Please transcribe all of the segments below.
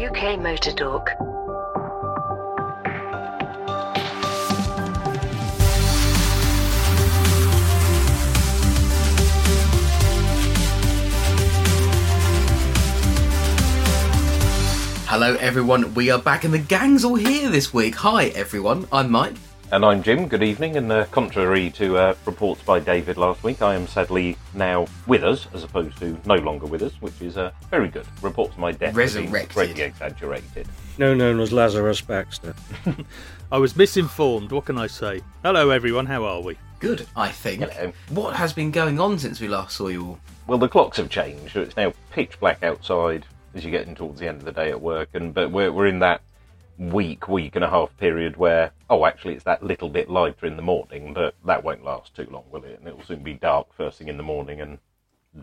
UK Motor Talk. Hello, everyone. We are back, and the gang's all here this week. Hi, everyone. I'm Mike. And I'm Jim. Good evening. And uh, contrary to uh, reports by David last week, I am sadly now with us, as opposed to no longer with us, which is uh, very good. Reports of my death Resurrected. greatly exaggerated. No known as Lazarus Baxter. I was misinformed. What can I say? Hello, everyone. How are we? Good, I think. Hello. What has been going on since we last saw you all? Well, the clocks have changed. It's now pitch black outside as you're getting towards the end of the day at work, and but we're we're in that week, week and a half period where oh, actually, it's that little bit lighter in the morning, but that won't last too long, will it? And it will soon be dark first thing in the morning and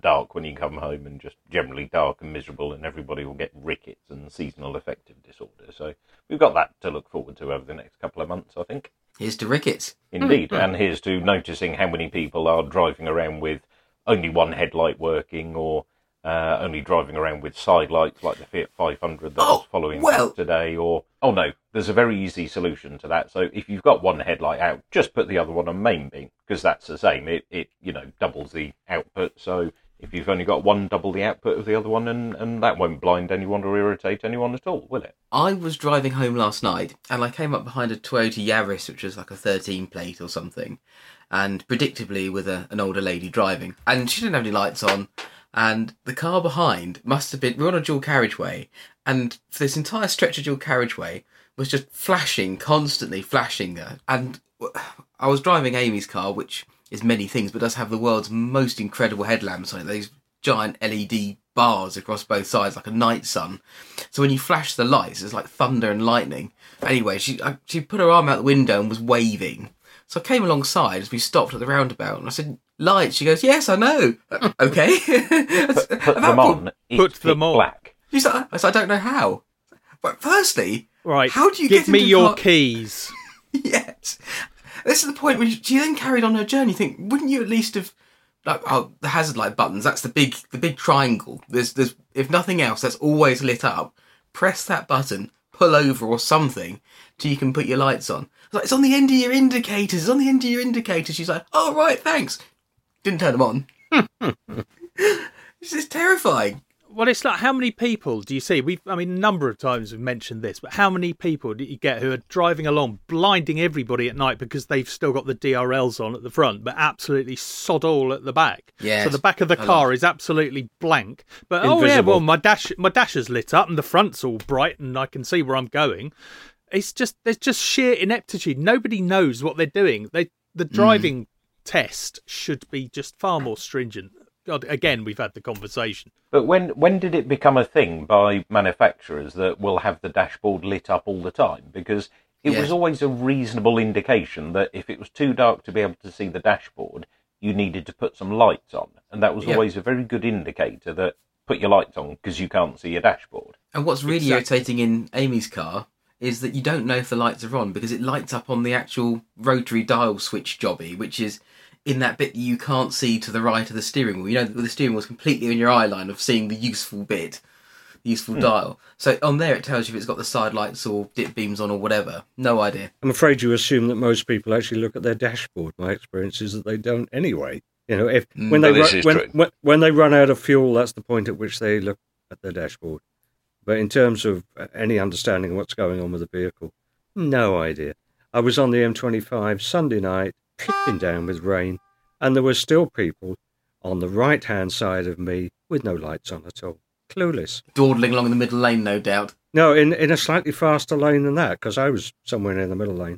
dark when you come home, and just generally dark and miserable, and everybody will get rickets and seasonal affective disorder. So we've got that to look forward to over the next couple of months, I think. Here's to rickets. Indeed, and here's to noticing how many people are driving around with only one headlight working, or uh, only driving around with side lights like the Fiat 500 that Oh, was following well- today. Or oh no, there's a very easy solution to that. So if you've got one headlight out, just put the other one on main beam because that's the same. It it you know doubles the output. So if you've only got one, double the output of the other one, and and that won't blind anyone or irritate anyone at all, will it? I was driving home last night, and I came up behind a Toyota Yaris, which was like a 13 plate or something, and predictably with a, an older lady driving, and she didn't have any lights on. And the car behind must have been. We we're on a dual carriageway, and for this entire stretch of dual carriageway was just flashing, constantly flashing. uh, And I was driving Amy's car, which is many things, but does have the world's most incredible headlamps on it. These giant LED bars across both sides, like a night sun. So when you flash the lights, it's like thunder and lightning. Anyway, she I, she put her arm out the window and was waving. So I came alongside as we stopped at the roundabout, and I said, "Lights." She goes, "Yes, I know." "Uh, okay. Put them on. It's Put them pitch on. Black. She's like, I said, "I don't know how." But firstly, Right. How do you give get me your car- keys? yes. This is the point when she then carried on her journey. You think, wouldn't you at least have like oh the hazard light buttons? That's the big the big triangle. There's there's if nothing else, that's always lit up. Press that button, pull over or something, till you can put your lights on. It's like it's on the end of your indicators. It's on the end of your indicators. She's like, oh right, thanks. Didn't turn them on. this is terrifying. Well, it's like how many people do you see? We've, I mean, a number of times we've mentioned this, but how many people do you get who are driving along, blinding everybody at night because they've still got the DRLs on at the front, but absolutely sod all at the back. Yeah. So the back of the car is absolutely blank. But oh yeah, Invisible. well my dash, my dasher's lit up and the front's all bright and I can see where I'm going. It's just there's just sheer ineptitude. Nobody knows what they're doing. They the hmm. driving test should be just far more stringent. God, again, we've had the conversation. But when when did it become a thing by manufacturers that will have the dashboard lit up all the time? Because it Yes. was always a reasonable indication that if it was too dark to be able to see the dashboard, you needed to put some lights on, and that was Yeah. always a very good indicator that put your lights on because you can't see your dashboard. And what's really Exactly. irritating in Amy's car is that you don't know if the lights are on because it lights up on the actual rotary dial switch jobby, which is in that bit you can't see to the right of the steering wheel. You know, the steering wheel's completely in your eye line of seeing the useful bit, the useful dial. So on there, it tells you if it's got the side lights or dip beams on or whatever. No idea. I'm afraid you assume that most people actually look at their dashboard. My experience is that they don't anyway. You know, if Mm. when they Well, this ru- is when, when when they run out of fuel, that's the point at which they look at their dashboard. But in terms of uh, any understanding of what's going on with the vehicle, no idea. I was on the M25 Sunday night, tipping down with rain, and there were still people on the right hand side of me with no lights on at all. Clueless. Dawdling along in the middle lane, no doubt. No, in, in a slightly faster lane than that, because I was somewhere near the middle lane.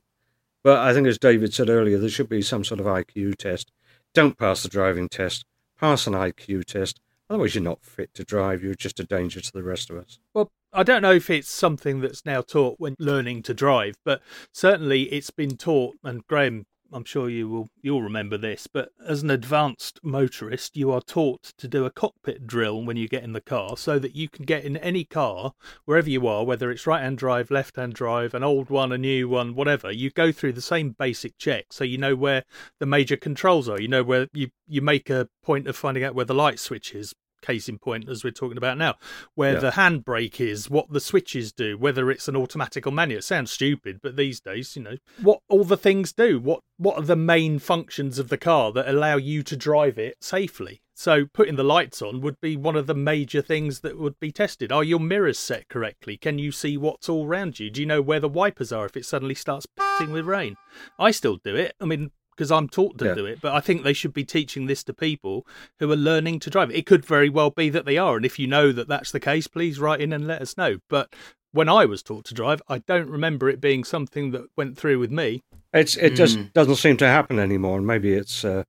But I think, as David said earlier, there should be some sort of IQ test. Don't pass the driving test, pass an IQ test. Otherwise, you're not fit to drive. You're just a danger to the rest of us. Well, I don't know if it's something that's now taught when learning to drive, but certainly it's been taught. And Graham, I'm sure you will you'll remember this. But as an advanced motorist, you are taught to do a cockpit drill when you get in the car, so that you can get in any car wherever you are, whether it's right-hand drive, left-hand drive, an old one, a new one, whatever. You go through the same basic check, so you know where the major controls are. You know where you you make a point of finding out where the light switch is case in point as we're talking about now, where Yeah. the handbrake is, what the switches do, whether it's an automatic or manual. It sounds stupid, but these days, you know, what all the things do, what what are the main functions of the car that allow you to drive it safely? So putting the lights on would be one of the major things that would be tested. Are your mirrors set correctly? Can you see what's all around you? Do you know where the wipers are if it suddenly starts pissing with rain? I still do it. I mean, because I'm taught to Yeah. do it, but I think they should be teaching this to people who are learning to drive. It could very well be that they are, and if you know that that's the case, please write in and let us know. But when I was taught to drive, I don't remember it being something that went through with me. It's it just Mm. doesn't seem to happen anymore, and maybe it's uh,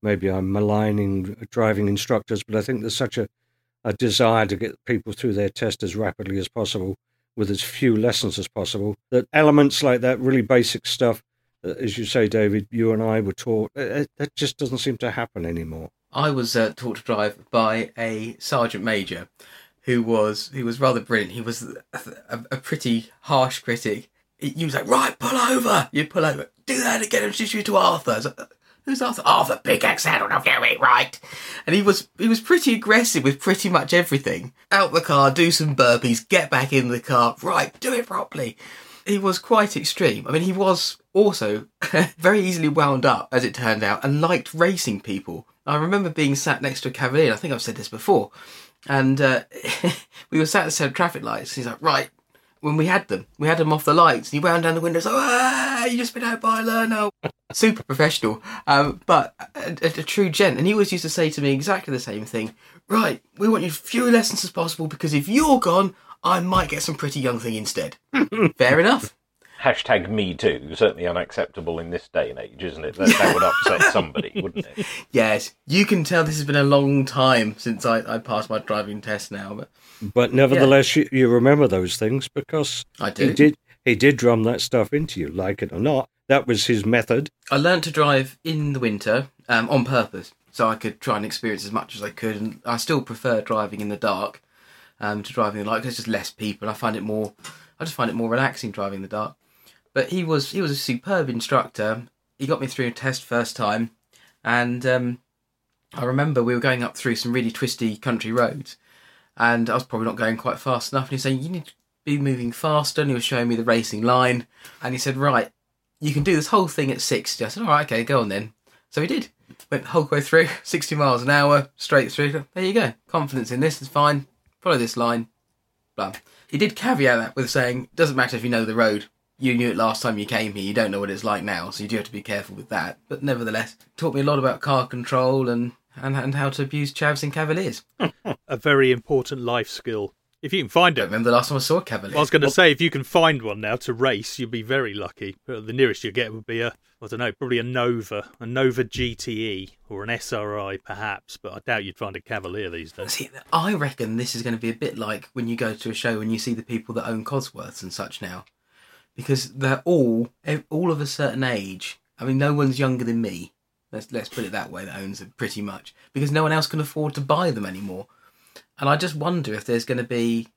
maybe I'm maligning driving instructors, but I think there's such a, a desire to get people through their test as rapidly as possible with as few lessons as possible that elements like that really basic stuff, as you say, David, you and I were taught uh, uh, that just doesn't seem to happen anymore. I was uh, taught to drive by a sergeant major, who was who was rather brilliant. He was a, a, pretty harsh critic. He, was like, "Right, pull over." You pull over. Do that again. And introduce you to Arthur. Like, Who's Arthur? Arthur, big accent. I'll do it right. And he was he was pretty aggressive with pretty much everything. Out the car, do some burpees, get back in the car. Right, do it properly. He was quite extreme. I mean, he was also very easily wound up, as it turned out, and liked racing people. I remember being sat next to a cavalier. I think I've said this before, and uh, we were sat at the set of traffic lights. He's like, right. When we had them, we had them off the lights. And he wound down the windows. Oh, ah, you just been out by a learner. Super professional, um, but a, a, a true gent. And he always used to say to me exactly the same thing. Right, we want you few lessons as possible because if you're gone, I might get some pretty young thing instead. Fair enough. Hashtag me too, certainly unacceptable in this day and age, isn't it? That, that would upset somebody, wouldn't it? Yes, you can tell this has been a long time since I, I passed my driving test now, but But nevertheless, you, you remember those things because I do. he did he did drum that stuff into you, like it or not. That was his method. I learned to drive in the winter um, on purpose, so I could try and experience as much as I could. And I still prefer driving in the dark um, to driving in the light. 'cause There's just less people. I find it more. I just find it more relaxing driving in the dark. But he was he was a superb instructor. He got me through a test first time, and um, I remember we were going up through some really twisty country roads, and I was probably not going quite fast enough. And he was saying you need to be moving faster. And he was showing me the racing line, and he said, "Right, you can do this whole thing at 60. I said, all right, okay, go on then. So he did. Went the whole way through, 60 miles an hour, straight through. There you go. Confidence in this is fine. Follow this line. Blah. He did caveat that with saying, doesn't matter if you know the road. You knew it last time you came here. You don't know what it's like now, so you do have to be careful with that. But nevertheless, taught me a lot about car control and, and, and how to abuse chavs and cavaliers. A very important life skill. If you can find I it. don't remember the last time I saw a cavalier. I was going to say, if you can find one now to race, you'd be very lucky. The nearest you get would be a, I don't know, probably a Nova, a Nova GTE or an SRI perhaps. But I doubt you'd find a Cavalier these days. See, I reckon this is going to be a bit like when you go to a show and you see the people that own Cosworths and such now, because they're all all of a certain age. I mean, no one's younger than me. Let's let's put it that way. That owns it pretty much because no one else can afford to buy them anymore. And I just wonder if there's going to be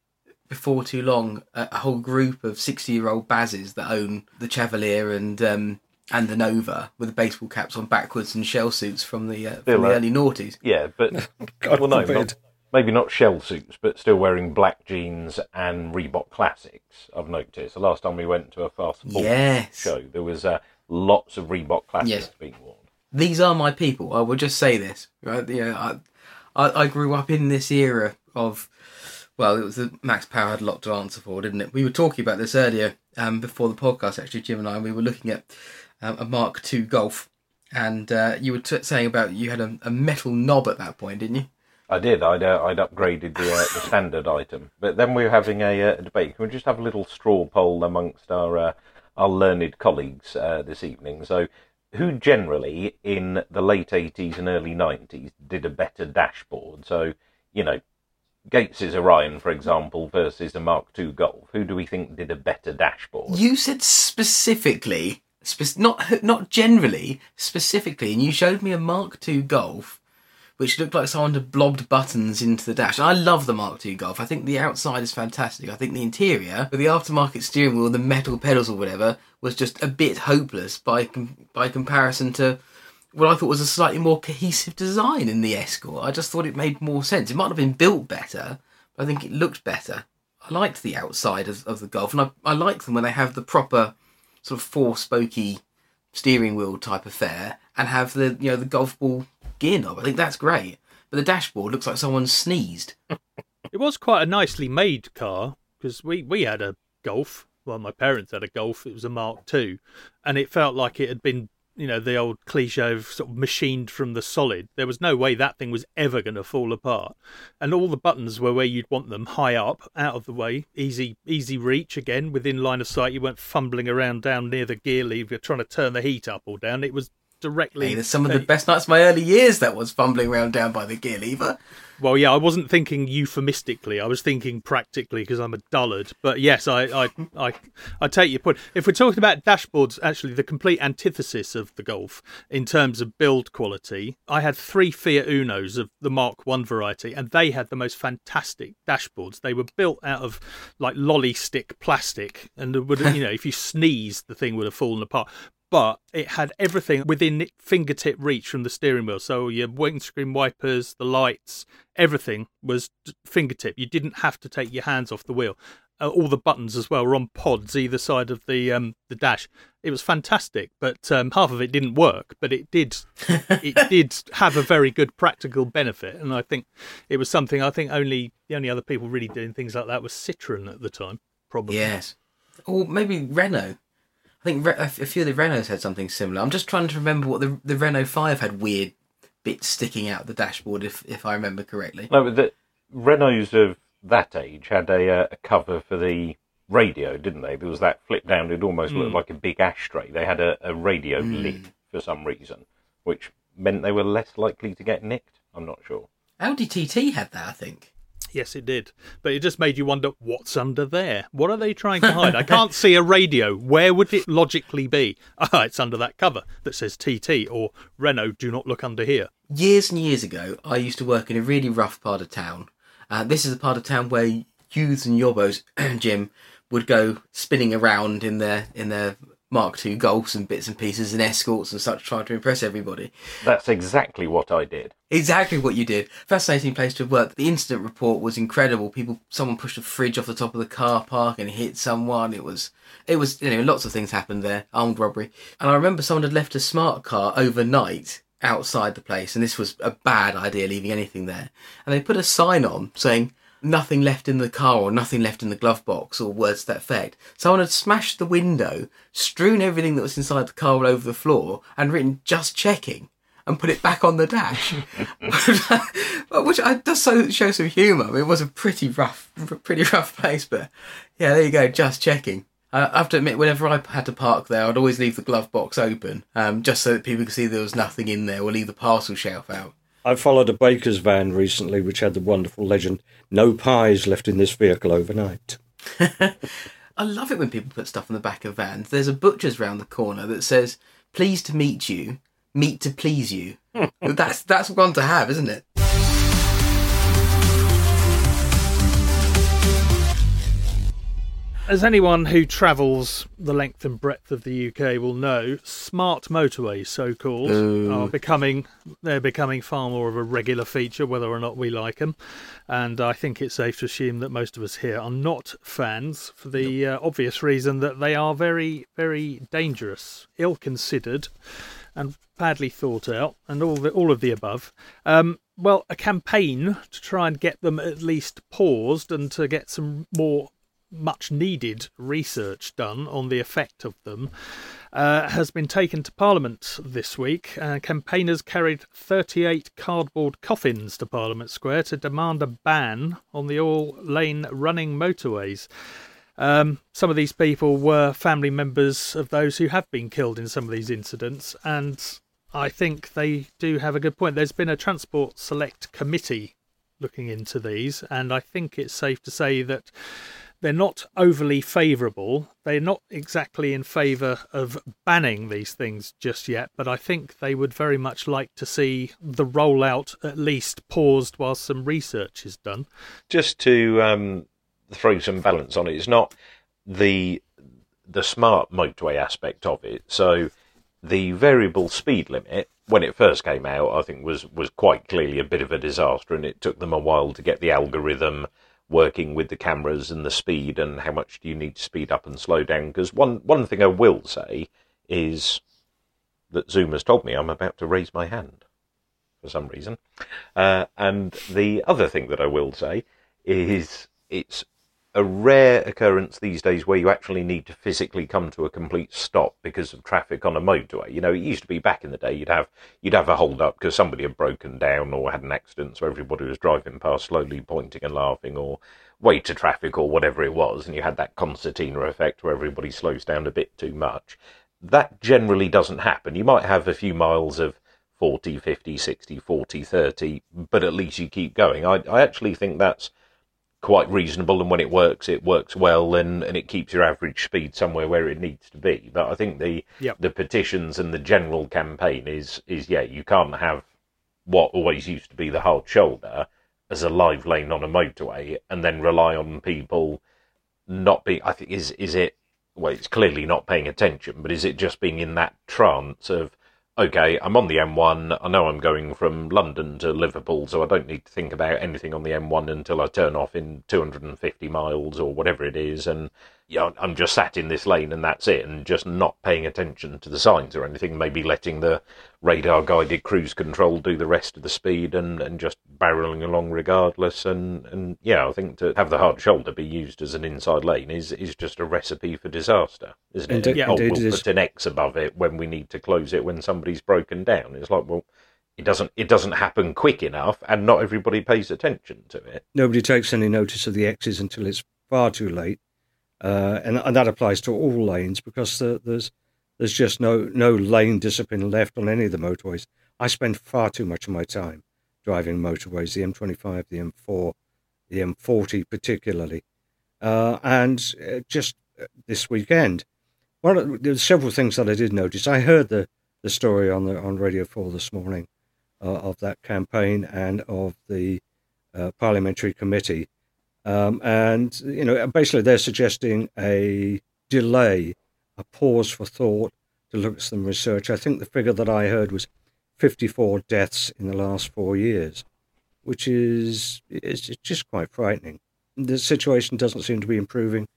before too long a, a whole group of sixty-year-old Bazes that own the Chevalier and um, and the Nova with the baseball caps on backwards and shell suits from the uh, from the uh, early noughties. Yeah, but God well, no, not, maybe not shell suits, but still wearing black jeans and Reebok classics. I've noticed. The last time we went to a Fast Ford Yes. show, there was uh, lots of Reebok classics Yes. being worn. these are my people. I will just say this, right? Yeah, I, I, I grew up in this era of, well, it was the Max Power had a lot to answer for, didn't it? We were talking about this earlier, um, before the podcast. Actually, Jim and I, we were looking at um, a Mark II Golf, and uh, you were t- saying about you had a, a metal knob at that point, didn't you? I did. I'd uh, I'd upgraded the uh, the standard item, but then we were having a, uh, debate. Can we just have a little straw poll amongst our uh, our learned colleagues uh, this evening? So, who generally in the late eighties and early nineties did a better dashboard? So, you know, Gates's Orion, for example, versus a Mark II Golf. Who do we think did a better dashboard? You said specifically, spec- not not generally, specifically, and you showed me a Mark II Golf, which looked like someone had blobbed buttons into the dash. I love the Mark II Golf. I think the outside is fantastic. I think the interior, with the aftermarket steering wheel, the metal pedals or whatever, was just a bit hopeless by com- by comparison to what I thought was a slightly more cohesive design in the Escort. I just thought it made more sense. It might have been built better, but I think it looked better. I liked the outside of, of the Golf, and I, I like them when they have the proper sort of four spokey steering wheel type affair and have the you know the golf ball gear knob. I think that's great. But the dashboard looks like someone sneezed. It was quite a nicely made car because we, we had a Golf. Well, my parents had a Golf. It was a Mark II, and it felt like it had been you know the old cliche of sort of machined from the solid. There was no way that thing was ever going to fall apart, and all the buttons were where you'd want them, high up, out of the way, easy easy reach again within line of sight. You weren't fumbling around down near the gear lever trying to turn the heat up or down. It was directly. Hey, some of the best nights of my early years that was fumbling around down by the gear lever. Well, yeah, I wasn't thinking euphemistically. I was thinking practically because I'm a dullard. But yes, I, I, I, I take your point. If we're talking about dashboards, actually, the complete antithesis of the Golf in terms of build quality, I had three Fiat Unos of the Mark One variety, and they had the most fantastic dashboards. They were built out of like lolly stick plastic, and would you know if you sneezed, the thing would have fallen apart but it had everything within fingertip reach from the steering wheel. So your windscreen wipers, the lights, everything was fingertip. You didn't have to take your hands off the wheel. Uh, all the buttons as well were on pods either side of the um, the dash. It was fantastic, but um, half of it didn't work. But it did it did have a very good practical benefit, and I think it was something I think only the only other people really doing things like that was Citroen at the time, probably. Yes, or maybe Renault. I think a few of the Renaults had something similar. I'm just trying to remember what the the Renault Five had weird bits sticking out the dashboard, if if I remember correctly. No, but the Renaults of that age had a, uh, a cover for the radio, didn't they? There was that flip down; it almost mm. looked like a big ashtray. They had a, a radio mm. lid for some reason, which meant they were less likely to get nicked. I'm not sure. Audi TT had that, I think. Yes, it did. But it just made you wonder what's under there. What are they trying to hide? I can't see a radio. Where would it logically be? Ah, it's under that cover that says TT or Renault, do not look under here. Years and years ago, I used to work in a really rough part of town. Uh, this is a part of town where youths and yobbos, Jim, would go spinning around in their in their Mark II golfs and bits and pieces and escorts and such, trying to impress everybody. That's exactly what I did. Exactly what you did. Fascinating place to work. The incident report was incredible. People, someone pushed a fridge off the top of the car park and hit someone. It was, it was, you know, lots of things happened there. Armed robbery. And I remember someone had left a smart car overnight outside the place, and this was a bad idea leaving anything there. And they put a sign on saying, nothing left in the car or nothing left in the glove box or words to that effect. Someone had smashed the window, strewn everything that was inside the car all over the floor, and written "just checking" and put it back on the dash, which does so show some humour. It was a pretty rough, pretty rough place, but yeah, there you go, just checking. I have to admit, whenever I had to park there, I'd always leave the glove box open, um, just so that people could see there was nothing in there, or leave the parcel shelf out. I followed a baker's van recently which had the wonderful legend no pies left in this vehicle overnight. I love it when people put stuff on the back of vans. There's a butcher's round the corner that says, Pleased to meet you, meat to please you. that's that's one to have, isn't it? As anyone who travels the length and breadth of the UK will know, smart motorways, so called, are becoming they're becoming far more of a regular feature, whether or not we like them. And I think it's safe to assume that most of us here are not fans, for the uh, obvious reason that they are very, very dangerous, ill-considered, and badly thought out, and all the, all of the above. Um, well, a campaign to try and get them at least paused and to get some more much needed research done on the effect of them uh, has been taken to Parliament this week. Uh, campaigners carried 38 cardboard coffins to Parliament Square to demand a ban on the all lane running motorways. Um, some of these people were family members of those who have been killed in some of these incidents, and I think they do have a good point. There's been a Transport Select Committee looking into these, and I think it's safe to say that they're not overly favourable. They're not exactly in favour of banning these things just yet, but I think they would very much like to see the rollout at least paused while some research is done. Just to um, throw some balance on it, it's not the the smart motorway aspect of it. So the variable speed limit when it first came out, I think was was quite clearly a bit of a disaster, and it took them a while to get the algorithm working with the cameras and the speed and how much do you need to speed up and slow down. Because one one thing I will say is that Zoom has told me I'm about to raise my hand for some reason, uh, and the other thing that I will say is it's a rare occurrence these days where you actually need to physically come to a complete stop because of traffic on a motorway. You know, it used to be back in the day you'd have you'd have a hold up because somebody had broken down or had an accident, so everybody was driving past slowly, pointing and laughing, or wait to traffic or whatever it was, and you had that concertina effect where everybody slows down a bit too much. That generally doesn't happen. You might have a few miles of 40, 50, 60, 40, 30, but at least you keep going. I, I actually think that's quite reasonable, and when it works, it works well, and, and it keeps your average speed somewhere where it needs to be. But I think the Yep. the petitions and the general campaign is is yeah, you can't have what always used to be the hard shoulder as a live lane on a motorway, and then rely on people not being. I think is is it. Well, it's clearly not paying attention, but is it just being in that trance of okay, I'm on the M1. I know I'm going from London to Liverpool, so I don't need to think about anything on the M1 until I turn off in 250 miles or whatever it is. And yeah, I'm just sat in this lane and that's it, and just not paying attention to the signs or anything. Maybe letting the radar guided cruise control do the rest of the speed and, and just barreling along regardless. And, and yeah, I think to have the hard shoulder be used as an inside lane is, is just a recipe for disaster, isn't it? Indeed- Yeah. oh, indeed we'll it put an X above it when we need to close it when somebody's broken down. It's like, well, it doesn't it doesn't happen quick enough, and not everybody pays attention to it. Nobody takes any notice of the X's until it's far too late, uh, and, and that applies to all lanes because the, there's there's just no no lane discipline left on any of the motorways. I spend far too much of my time driving motorways, the M25, the M4, the M40 particularly, uh, and uh, just uh, this weekend, of, there's several things that I did notice. I heard the, the story on the on Radio Four this morning uh, of that campaign and of the uh, parliamentary committee, um, and you know basically they're suggesting a delay, a pause for thought to look at some research. I think the figure that I heard was 54 deaths in the last four years, which is is just quite frightening. The situation doesn't seem to be improving,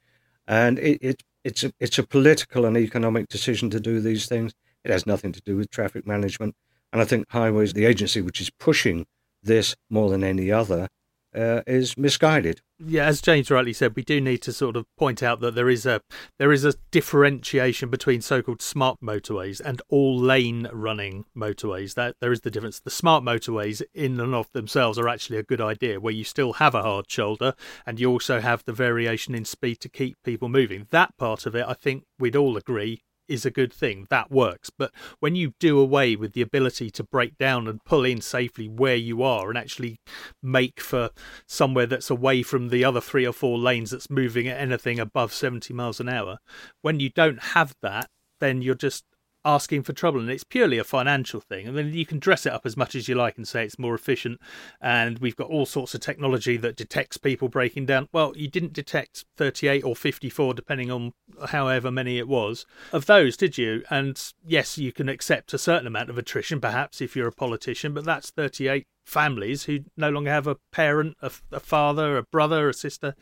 and it, it it's a it's a political and economic decision to do these things. It has nothing to do with traffic management, and I think Highways, the agency which is pushing this more than any other, uh, is misguided. Yeah, as James rightly said, we do need to sort of point out that there is a there is a differentiation between so-called smart motorways and all lane running motorways. That there is the difference. The smart motorways in and of themselves are actually a good idea, where you still have a hard shoulder and you also have the variation in speed to keep people moving. That part of it, I think we'd all agree is a good thing. That works. But when you do away with the ability to break down and pull in safely where you are and actually make for somewhere that's away from the other three or four lanes that's moving at anything above 70 miles an hour, when you don't have that, then you're just asking for trouble and it's purely a financial thing and then you can dress it up as much as you like and say it's more efficient. And we've got all sorts of technology that detects people breaking down. Well you didn't detect 38 or 54 depending on however many it was of those did you? And yes you can accept a certain amount of attrition perhaps if you're a politician but that's 38 families who no longer have a parent a, a father a brother a sister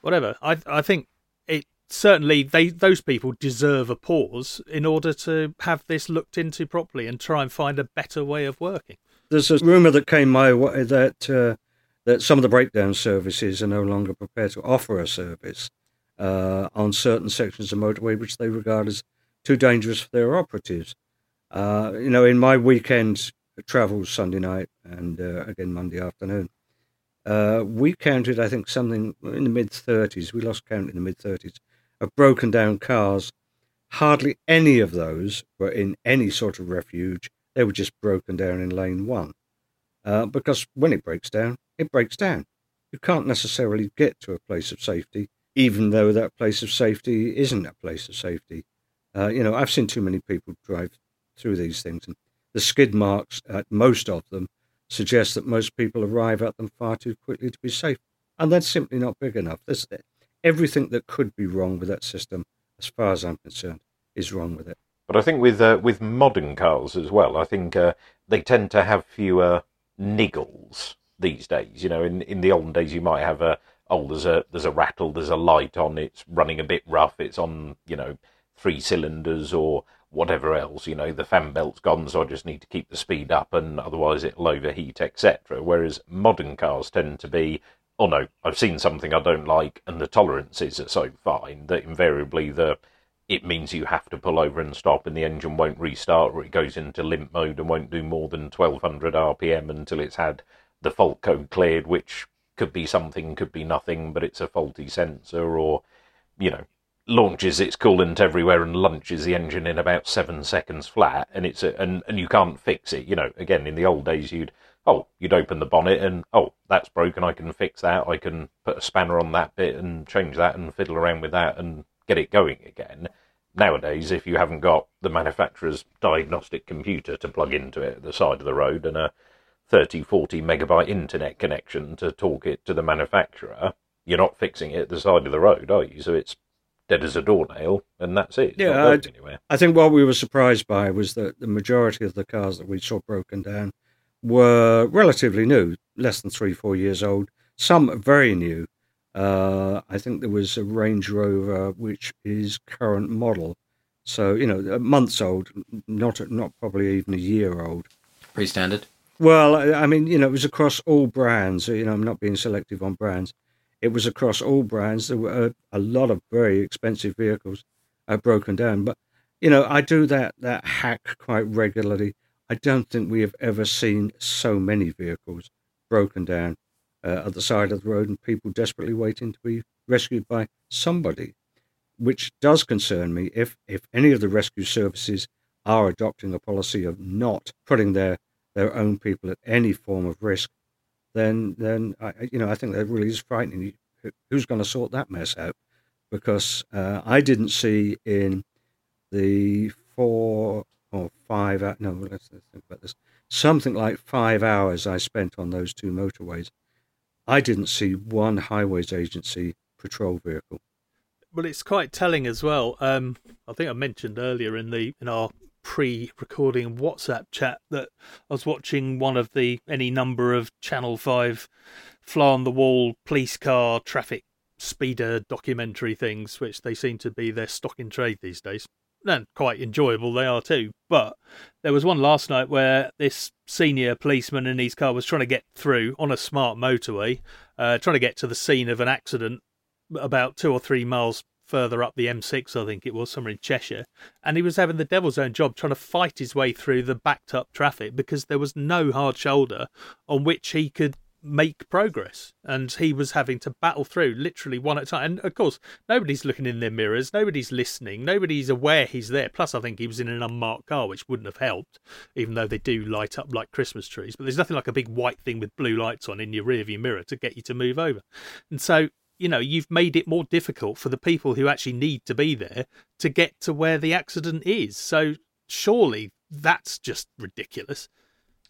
whatever. I i think it certainly they those people deserve a pause in order to have this looked into properly and try and find a better way of working. There's a rumor that came my way that uh, that some of the breakdown services are no longer prepared to offer a service uh, on certain sections of motorway which they regard as too dangerous for their operatives. Uh, you know, in my weekend travels Sunday night and uh, again Monday afternoon, uh, we counted I think something in the mid 30s. We lost count in the mid 30s of broken down cars. Hardly any of those were in any sort of refuge. They were just broken down in lane one. Uh, because when it breaks down, it breaks down. You can't necessarily get to a place of safety, even though that place of safety isn't a place of safety. Uh, you know, I've seen too many people drive through these things, and the skid marks at most of them suggest that most people arrive at them far too quickly to be safe. And that's simply not big enough. There's, everything that could be wrong with that system, as far as I'm concerned, is wrong with it. But I think with uh, with modern cars as well, I think uh, they tend to have fewer niggles these days. You know, in in the olden days, you might have a oh, there's a there's a rattle, there's a light on, it's running a bit rough, it's on you know three cylinders or whatever else. You know, the fan belt's gone, so I just need to keep the speed up, and otherwise it'll overheat, etc. Whereas modern cars tend to be oh no, I've seen something I don't like, and the tolerances are so fine that invariably the it means you have to pull over and stop, and the engine won't restart, or it goes into limp mode and won't do more than 1200 RPM until it's had the fault code cleared, which could be something, could be nothing, but it's a faulty sensor, or you know, launches its coolant everywhere and launches the engine in about seven seconds flat, and it's a, and and you can't fix it. You know, again, in the old days, you'd oh, you'd open the bonnet and oh, that's broken. I can fix that. I can put a spanner on that bit and change that and fiddle around with that and get it going again. Nowadays, if you haven't got the manufacturer's diagnostic computer to plug into it at the side of the road and a 30, 40 megabyte internet connection to talk it to the manufacturer, you're not fixing it at the side of the road, are you? So it's dead as a doornail, and that's it. It's yeah, I, I think what we were surprised by was that the majority of the cars that we saw broken down were relatively new, less than three, four years old. Some very new. Uh, I think there was a Range Rover which is current model, so you know, months old, not not probably even a year old. Pretty standard. Well, I mean, you know, it was across all brands. You know, I'm not being selective on brands. It was across all brands. There were a, a lot of very expensive vehicles uh, broken down, but you know, I do that that hack quite regularly. I don't think we have ever seen so many vehicles broken down uh, at the side of the road and people desperately waiting to be rescued by somebody, which does concern me if, if any of the rescue services are adopting a policy of not putting their, their own people at any form of risk, then then I, you know I think that really is frightening. Who's going to sort that mess out? Because uh, I didn't see in the five no let's, let's think about this something like five hours I spent on those two motorways I didn't see one highways agency patrol vehicle. Well, it's quite telling as well. Um, I think I mentioned earlier in the in our pre-recording WhatsApp chat that I was watching one of the any number of Channel Five fly on the wall police car traffic speeder documentary things, which they seem to be their stock in trade these days and quite enjoyable they are too. But there was one last night where this senior policeman in his car was trying to get through on a smart motorway, uh, trying to get to the scene of an accident about two or three miles further up the M6, I think it was, somewhere in Cheshire. And he was having the devil's own job trying to fight his way through the backed up traffic because there was no hard shoulder on which he could make progress. And he was having to battle through literally one at a time. And of course, nobody's looking in their mirrors, nobody's listening, nobody's aware he's there. Plus, I think he was in an unmarked car, which wouldn't have helped, even though they do light up like Christmas trees. But there's nothing like a big white thing with blue lights on in your rearview mirror to get you to move over. And so, you know, you've made it more difficult for the people who actually need to be there to get to where the accident is. So, surely that's just ridiculous.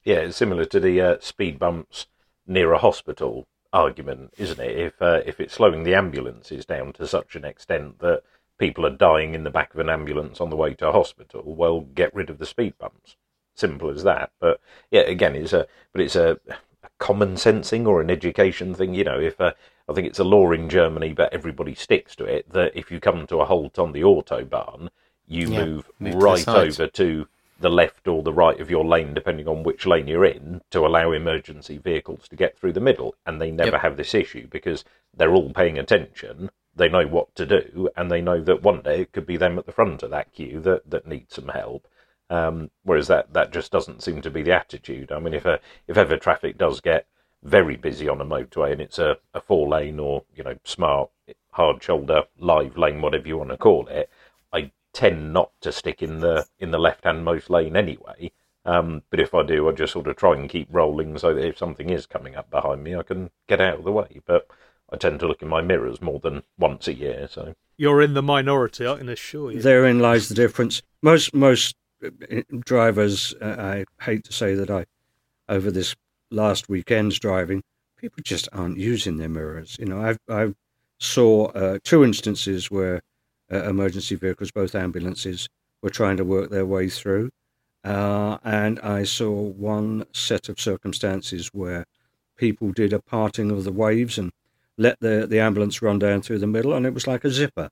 Yeah, it's similar to the uh, speed bumps near a hospital argument, isn't it? If uh, if it's slowing the ambulances down to such an extent that people are dying in the back of an ambulance on the way to a hospital, well, get rid of the speed bumps. Simple as that. But yeah, again, it's a but it's a, a common sensing or an education thing. You know, if uh, I think it's a law in Germany, but everybody sticks to it that if you come to a halt on the autobahn, you yeah, move, move, right over to the left or the right of your lane, depending on which lane you're in, to allow emergency vehicles to get through the middle. And they never yep. have this issue because they're all paying attention. They know what to do, and they know that one day it could be them at the front of that queue that, that needs some help. Um, whereas that, that just doesn't seem to be the attitude. I mean, if a, if ever traffic does get very busy on a motorway and it's a, a four lane or you know smart hard shoulder live lane, whatever you want to call it, tend not to stick in the in the left hand most lane anyway. Um, but if I do, I just sort of try and keep rolling so that if something is coming up behind me, I can get out of the way. But I tend to look in my mirrors more than once a year. So you're in the minority, I can assure you. Therein lies the difference. Most most uh, drivers, uh, I hate to say that I, over this last weekend's driving, people just aren't using their mirrors. You know, I've I saw uh, two instances where uh, emergency vehicles, both ambulances, were trying to work their way through. Uh, and I saw one set of circumstances where people did a parting of the waves and let the, the ambulance run down through the middle, and it was like a zipper,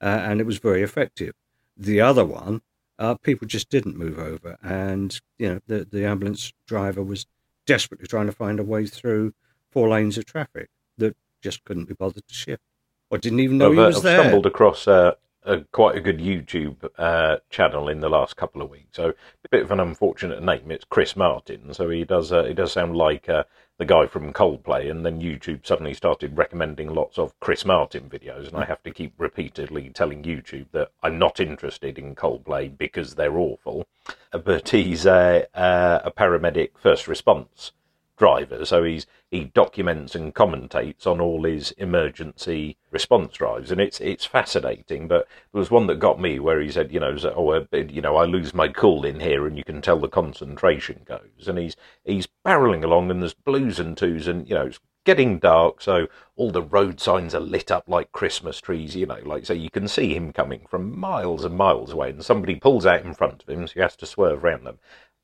uh, and it was very effective. The other one, uh, people just didn't move over, and you know the, the ambulance driver was desperately trying to find a way through four lanes of traffic that just couldn't be bothered to shift, or didn't even know I've, he uh, was I've there. stumbled across uh, a, quite a good YouTube uh, channel in the last couple of weeks. So a bit of an unfortunate name. It's Chris Martin. So he does uh, he does sound like uh, the guy from Coldplay. And then YouTube suddenly started recommending lots of Chris Martin videos, and I have to keep repeatedly telling YouTube that I'm not interested in Coldplay because they're awful. But he's a, uh, a paramedic first response driver. So he's he documents and commentates on all his emergency response drives, and it's it's fascinating. But there was one that got me where he said, you know, oh, uh, you know, I lose my cool in here, and you can tell the concentration goes. And he's he's barreling along, and there's blues and twos, and you know, it's getting dark, so all the road signs are lit up like Christmas trees. You know, like so you can see him coming from miles and miles away, and somebody pulls out in front of him, so he has to swerve around them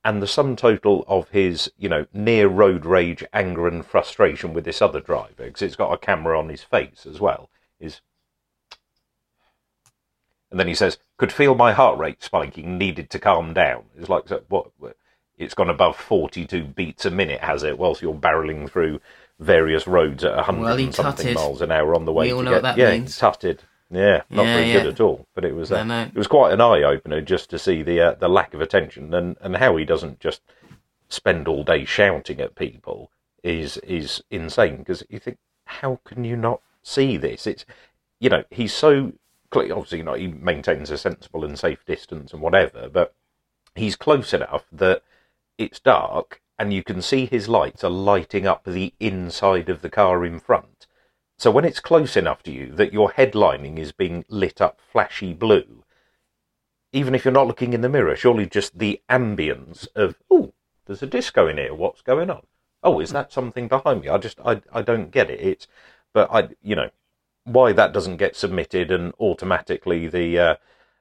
and the sum total of his, you know, near road rage, anger, and frustration with this other driver, because it's got a camera on his face as well, is. And then he says, "Could feel my heart rate spiking. Needed to calm down." It's like what? It's gone above forty-two beats a minute, has it? Whilst you're barreling through various roads at a hundred Well, something tutted. miles an hour on the way We all to know get. what that yeah, means. tutted. Yeah, not Yeah, very yeah. good at all. But it was uh, No, no. it was quite an eye opener just to see the uh, the lack of attention and, and how he doesn't just spend all day shouting at people is is insane because you think how can you not see this? It's you know he's so obviously you know he maintains a sensible and safe distance and whatever, but he's close enough that it's dark and you can see his lights are lighting up the inside of the car in front. So when it's close enough to you that your headlining is being lit up flashy blue, even if you're not looking in the mirror, surely just the ambience of, oh, there's a disco in here, what's going on? Oh, is that something behind me? I just, I, I don't get it. It's, but I, you know, why that doesn't get submitted and automatically the, uh,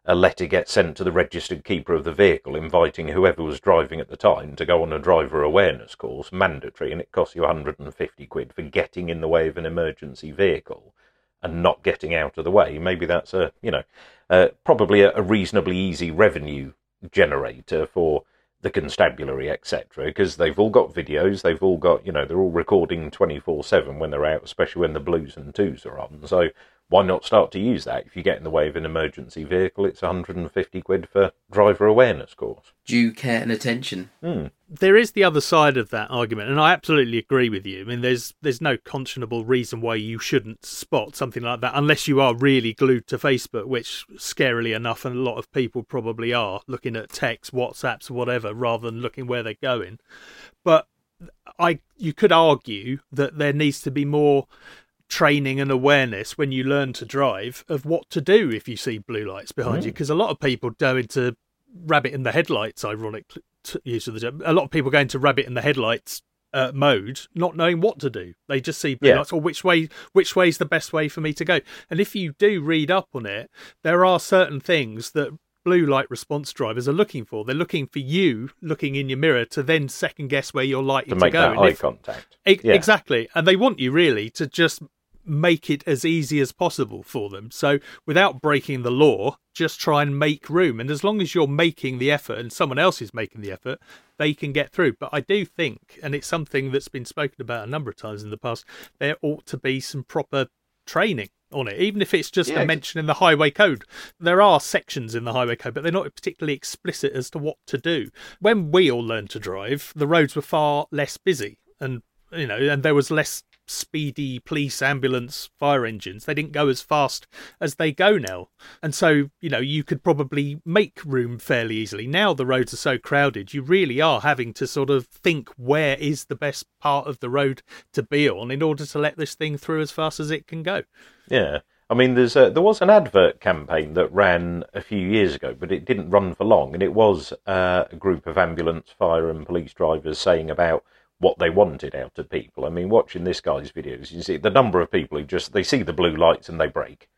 a letter gets sent to the registered keeper of the vehicle inviting whoever was driving at the time to go on a driver awareness course, mandatory, and it costs you 150 quid for getting in the way of an emergency vehicle and not getting out of the way. Maybe that's a, you know, uh, probably a, a reasonably easy revenue generator for the constabulary, etc. Because they've all got videos, they've all got, you know, they're all recording 24 7 when they're out, especially when the blues and twos are on. So why not start to use that? If you get in the way of an emergency vehicle, it's 150 quid for driver awareness course. Due care and attention. Hmm. there is the other side of that argument, and I absolutely agree with you. I mean, there's there's no conscionable reason why you shouldn't spot something like that, unless you are really glued to Facebook, which scarily enough, and a lot of people probably are looking at texts, WhatsApps, whatever, rather than looking where they're going. But I, you could argue that there needs to be more training and awareness when you learn to drive of what to do if you see blue lights behind you, because a lot of people go into rabbit in the headlights, ironic t- use of the term. A lot of people go into rabbit in the headlights uh, mode, not knowing what to do. They just see blue Yeah. lights or which way which way is the best way for me to go. And if you do read up on it, there are certain things that blue light response drivers are looking for. They're looking for you looking in your mirror to then second guess where you're likely To to, make go. that eye if- contact. E- Yeah. Exactly. And they want you really to just make it as easy as possible for them. So without breaking the law, just try and make room. And as long as you're making the effort and someone else is making the effort, they can get through. But I do think, and it's something that's been spoken about a number of times in the past, there ought to be some proper training on it, even if it's just Yeah, a mention in the highway code. There are sections in the highway code, but they're not particularly explicit as to what to do. When we all learned to drive, the roads were far less busy and you know, and there was less speedy police, ambulance, fire engines. They didn't go as fast as they go now. And so, you know, you could probably make room fairly easily. Now the roads are so crowded, you really are having to sort of think where is the best part of the road to be on in order to let this thing through as fast as it can go. Yeah. I mean, there's a, there was an advert campaign that ran a few years ago, but it didn't run for long, and it was uh, a group of ambulance, fire, and police drivers saying about what they wanted out of people. I mean, watching this guy's videos, you see the number of people who just they see the blue lights and they brake,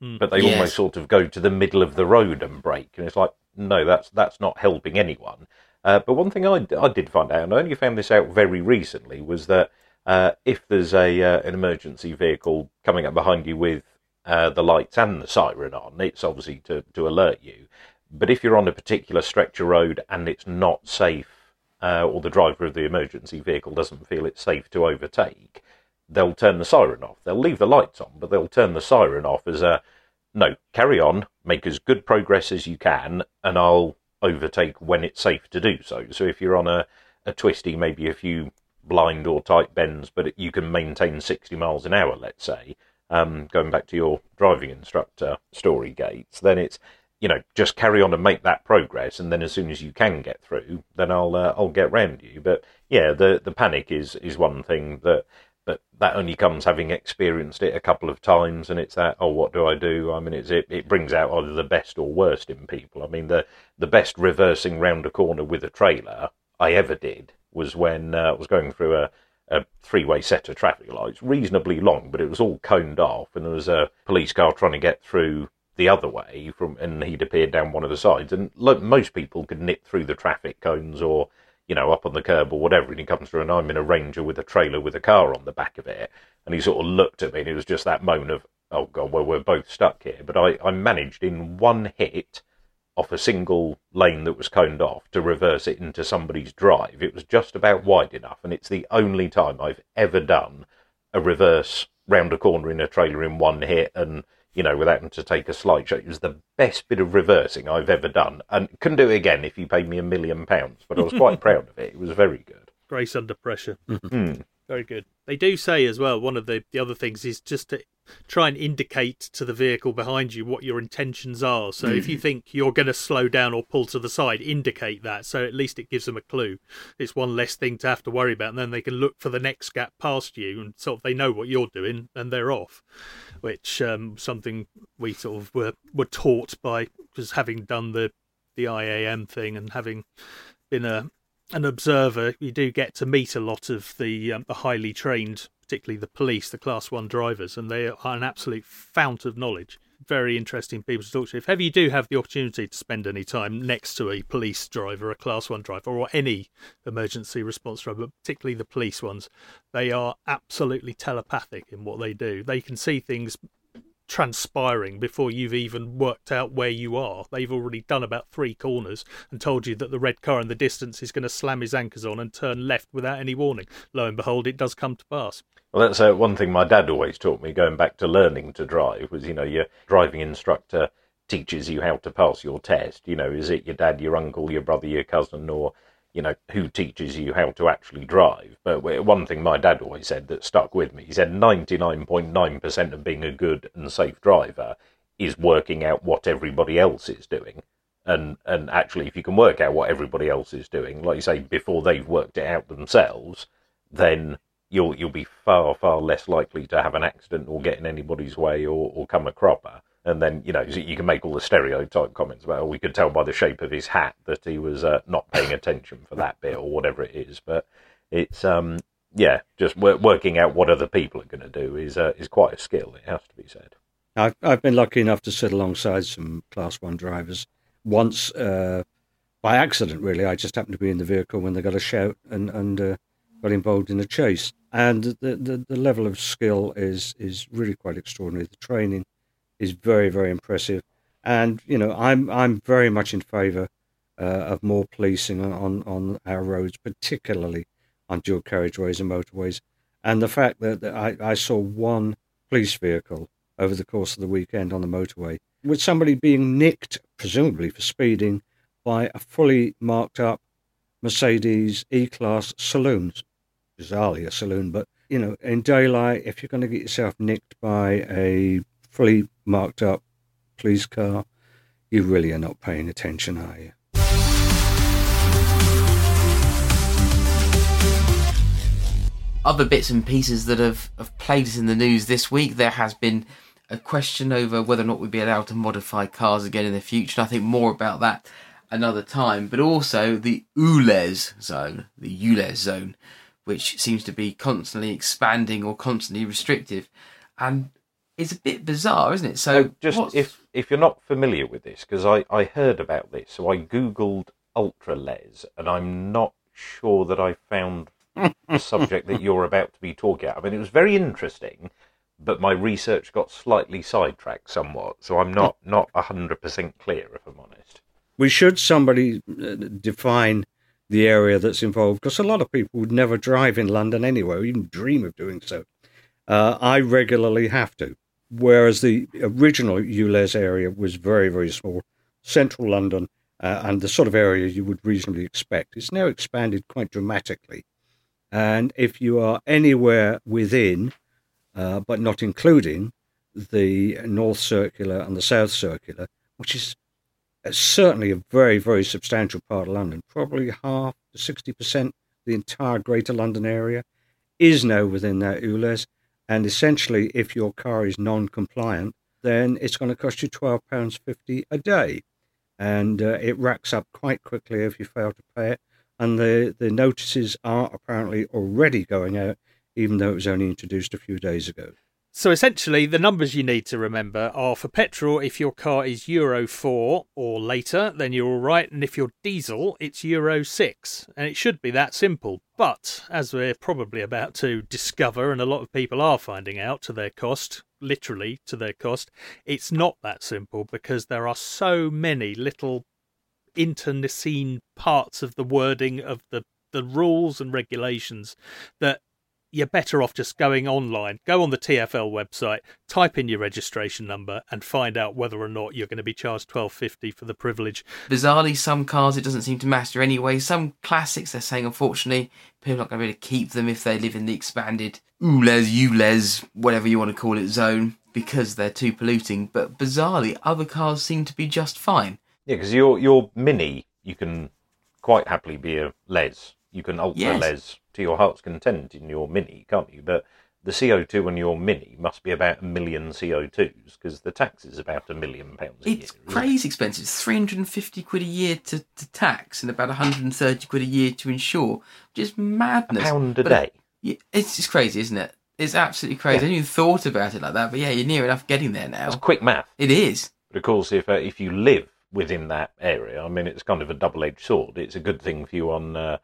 Hmm. but they Yes. almost sort of go to the middle of the road and brake, and it's like, no, that's that's not helping anyone. Uh, but one thing I, I did find out, and I only found this out very recently, was that uh, if there's a uh, an emergency vehicle coming up behind you with uh, the lights and the siren on, it's obviously to, to alert you. But if you're on a particular stretch of road and it's not safe, uh, or the driver of the emergency vehicle doesn't feel it's safe to overtake, they'll turn the siren off. They'll leave the lights on, but they'll turn the siren off as a no, carry on, make as good progress as you can, and I'll overtake when it's safe to do so. So if you're on a, a twisty, maybe a few blind or tight bends, but you can maintain 60 miles an hour, let's say, um, going back to your driving instructor story, Gates, then it's you know just carry on and make that progress, and then as soon as you can get through, then I'll uh, I'll get round you. But yeah, the the panic is is one thing that. But that only comes having experienced it a couple of times, and it's that. Oh, what do I do? I mean, it's it. It brings out either the best or worst in people. I mean, the the best reversing round a corner with a trailer I ever did was when uh, I was going through a, a three way set of traffic lights, reasonably long, but it was all coned off, and there was a police car trying to get through the other way from, and he'd appeared down one of the sides, and most people could nip through the traffic cones or you know up on the curb or whatever, and he comes through, and I'm in a Ranger with a trailer with a car on the back of it, and he sort of looked at me, and it was just that moan of, oh god, well we're both stuck here, but I, I managed in one hit off a single lane that was coned off to reverse it into somebody's drive. It was just about wide enough, and it's the only time I've ever done a reverse round a corner in a trailer in one hit and you know, without having to take a slight shot. It was the best bit of reversing I've ever done, and couldn't do it again if you paid me a million pounds. But I was quite proud of it. It was very good. Grace under pressure. Mm. Very good. They do say as well. One of the the other things is just to try and indicate to the vehicle behind you what your intentions are. So if you think you're going to slow down or pull to the side, indicate that. So at least it gives them a clue. It's one less thing to have to worry about, and then they can look for the next gap past you, and sort of they know what you're doing, and they're off. Which um, something we sort of were were taught by because having done the the IAM thing and having been a an observer, you do get to meet a lot of the, um, the highly trained, particularly the police, the Class One drivers, and they are an absolute fount of knowledge. Very interesting people to talk to. If ever you do have the opportunity to spend any time next to a police driver, a Class One driver, or any emergency response driver, particularly the police ones, they are absolutely telepathic in what they do. They can see things transpiring before you've even worked out where you are. They've already done about three corners and told you that the red car in the distance is going to slam his anchors on and turn left without any warning. Lo and behold, it does come to pass. Well, that's uh, one thing my dad always taught me going back to learning to drive was, you know, your driving instructor teaches you how to pass your test. You know, is it your dad, your uncle, your brother, your cousin, or you know, who teaches you how to actually drive. But one thing my dad always said that stuck with me, he said 99.9% of being a good and safe driver is working out what everybody else is doing. And and actually, if you can work out what everybody else is doing, like you say, before they've worked it out themselves, then you'll you'll be far far less likely to have an accident or get in anybody's way or, or come a cropper and then you know you can make all the stereotype comments about. Oh, we could tell by the shape of his hat that he was uh, not paying attention for that bit or whatever it is. But it's um yeah, just working out what other people are going to do is uh, is quite a skill. It has to be said. I've I've been lucky enough to sit alongside some Class One drivers once uh, by accident. Really, I just happened to be in the vehicle when they got a shout and and uh, got involved in a chase. And the, the the level of skill is is really quite extraordinary. The training is very, very impressive. And you know, I'm I'm very much in favour uh, of more policing on on our roads, particularly on dual carriageways and motorways. And the fact that, that I, I saw one police vehicle over the course of the weekend on the motorway with somebody being nicked, presumably for speeding, by a fully marked up Mercedes E Class saloon. Bizarrely a saloon, but you know, in daylight, if you're going to get yourself nicked by a fully marked up police car, you really are not paying attention, are you? Other bits and pieces that have, have played us in the news this week, there has been a question over whether or not we'd be allowed to modify cars again in the future. And I think more about that another time. But also the ULEZ zone, the ULEZ zone, which seems to be constantly expanding or constantly restrictive. And it's a bit bizarre, isn't it? So just what's- if if you're not familiar with this, because I, I heard about this, so I googled ultra les, and I'm not sure that I found the subject that you're about to be talking about. I mean, it was very interesting, but my research got slightly sidetracked somewhat, so I'm not not hundred percent clear, if I'm honest. We should somebody uh, define the area that's involved because a lot of people would never drive in London anyway, or even dream of doing so. Uh, I regularly have to, whereas the original ULEZ area was very, very small, central London, uh, and the sort of area you would reasonably expect. It's now expanded quite dramatically. And if you are anywhere within, uh, but not including, the North Circular and the South Circular, which is uh, certainly a very, very substantial part of London, probably half to 60% the entire Greater London area is now within that ULEZ. And essentially, if your car is non compliant, then it's going to cost you £12.50 a day. And uh, it racks up quite quickly if you fail to pay it. And the, the notices are apparently already going out, even though it was only introduced a few days ago. So essentially, the numbers you need to remember are for petrol, if your car is Euro 4 or later, then you're all right. And if you're diesel, it's Euro 6. And it should be that simple. But as we're probably about to discover, and a lot of people are finding out to their cost, literally to their cost, it's not that simple because there are so many little internecine parts of the wording of the the rules and regulations that you're better off just going online. Go on the TFL website, type in your registration number, and find out whether or not you're going to be charged twelve fifty for the privilege. Bizarrely, some cars it doesn't seem to matter anyway. Some classics, they're saying, unfortunately, people are not going to be able to keep them if they live in the expanded ULEZ, ULEZ, whatever you want to call it, zone because they're too polluting. But bizarrely, other cars seem to be just fine. Yeah, because your your Mini, you can quite happily be a les. You can ultra Yes. les to your heart's content in your Mini, can't you? But the CO2 on your Mini must be about a million CO2s because the tax is about a million pounds a year. It's isn't it? crazy expensive. It's 350 quid a year to, to tax and about 130 quid a year to insure. Just A madness. pound a But- day. Yeah, it's just crazy, isn't it? It's absolutely crazy. I hadn't even thought about it like that, but yeah, you're near enough getting there now. quick math. It is. But of course, if uh, if you live within that area, I mean, it's kind of a double-edged sword. It's a good thing for you on uh,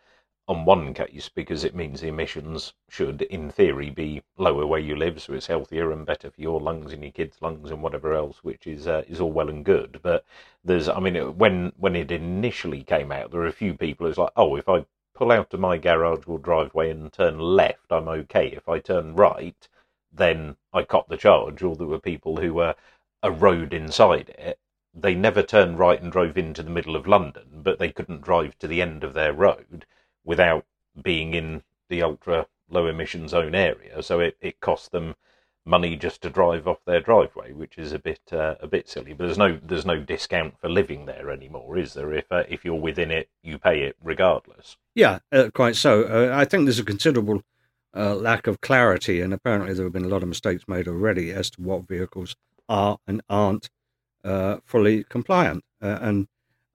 on one case because it means the emissions should, in theory, be lower where you live, so it's healthier and better for your lungs and your kids' lungs and whatever else, which is uh, is all well and good. But there's, I mean, when when it initially came out, there were a few people who's like, oh, if I pull out of my garage or driveway and turn left, I'm okay. If I turn right, then I cop the charge. Or there were people who were a road inside it. They never turned right and drove into the middle of London, but they couldn't drive to the end of their road without being in the ultra low emission zone area. So it, it cost them money just to drive off their driveway, which is a bit uh, a bit silly. But there's no there's no discount for living there anymore, is there? If uh, if you're within it, you pay it regardless. Yeah, uh, quite so. Uh, I think there's a considerable uh, lack of clarity, and apparently there have been a lot of mistakes made already as to what vehicles are and aren't uh, fully compliant. And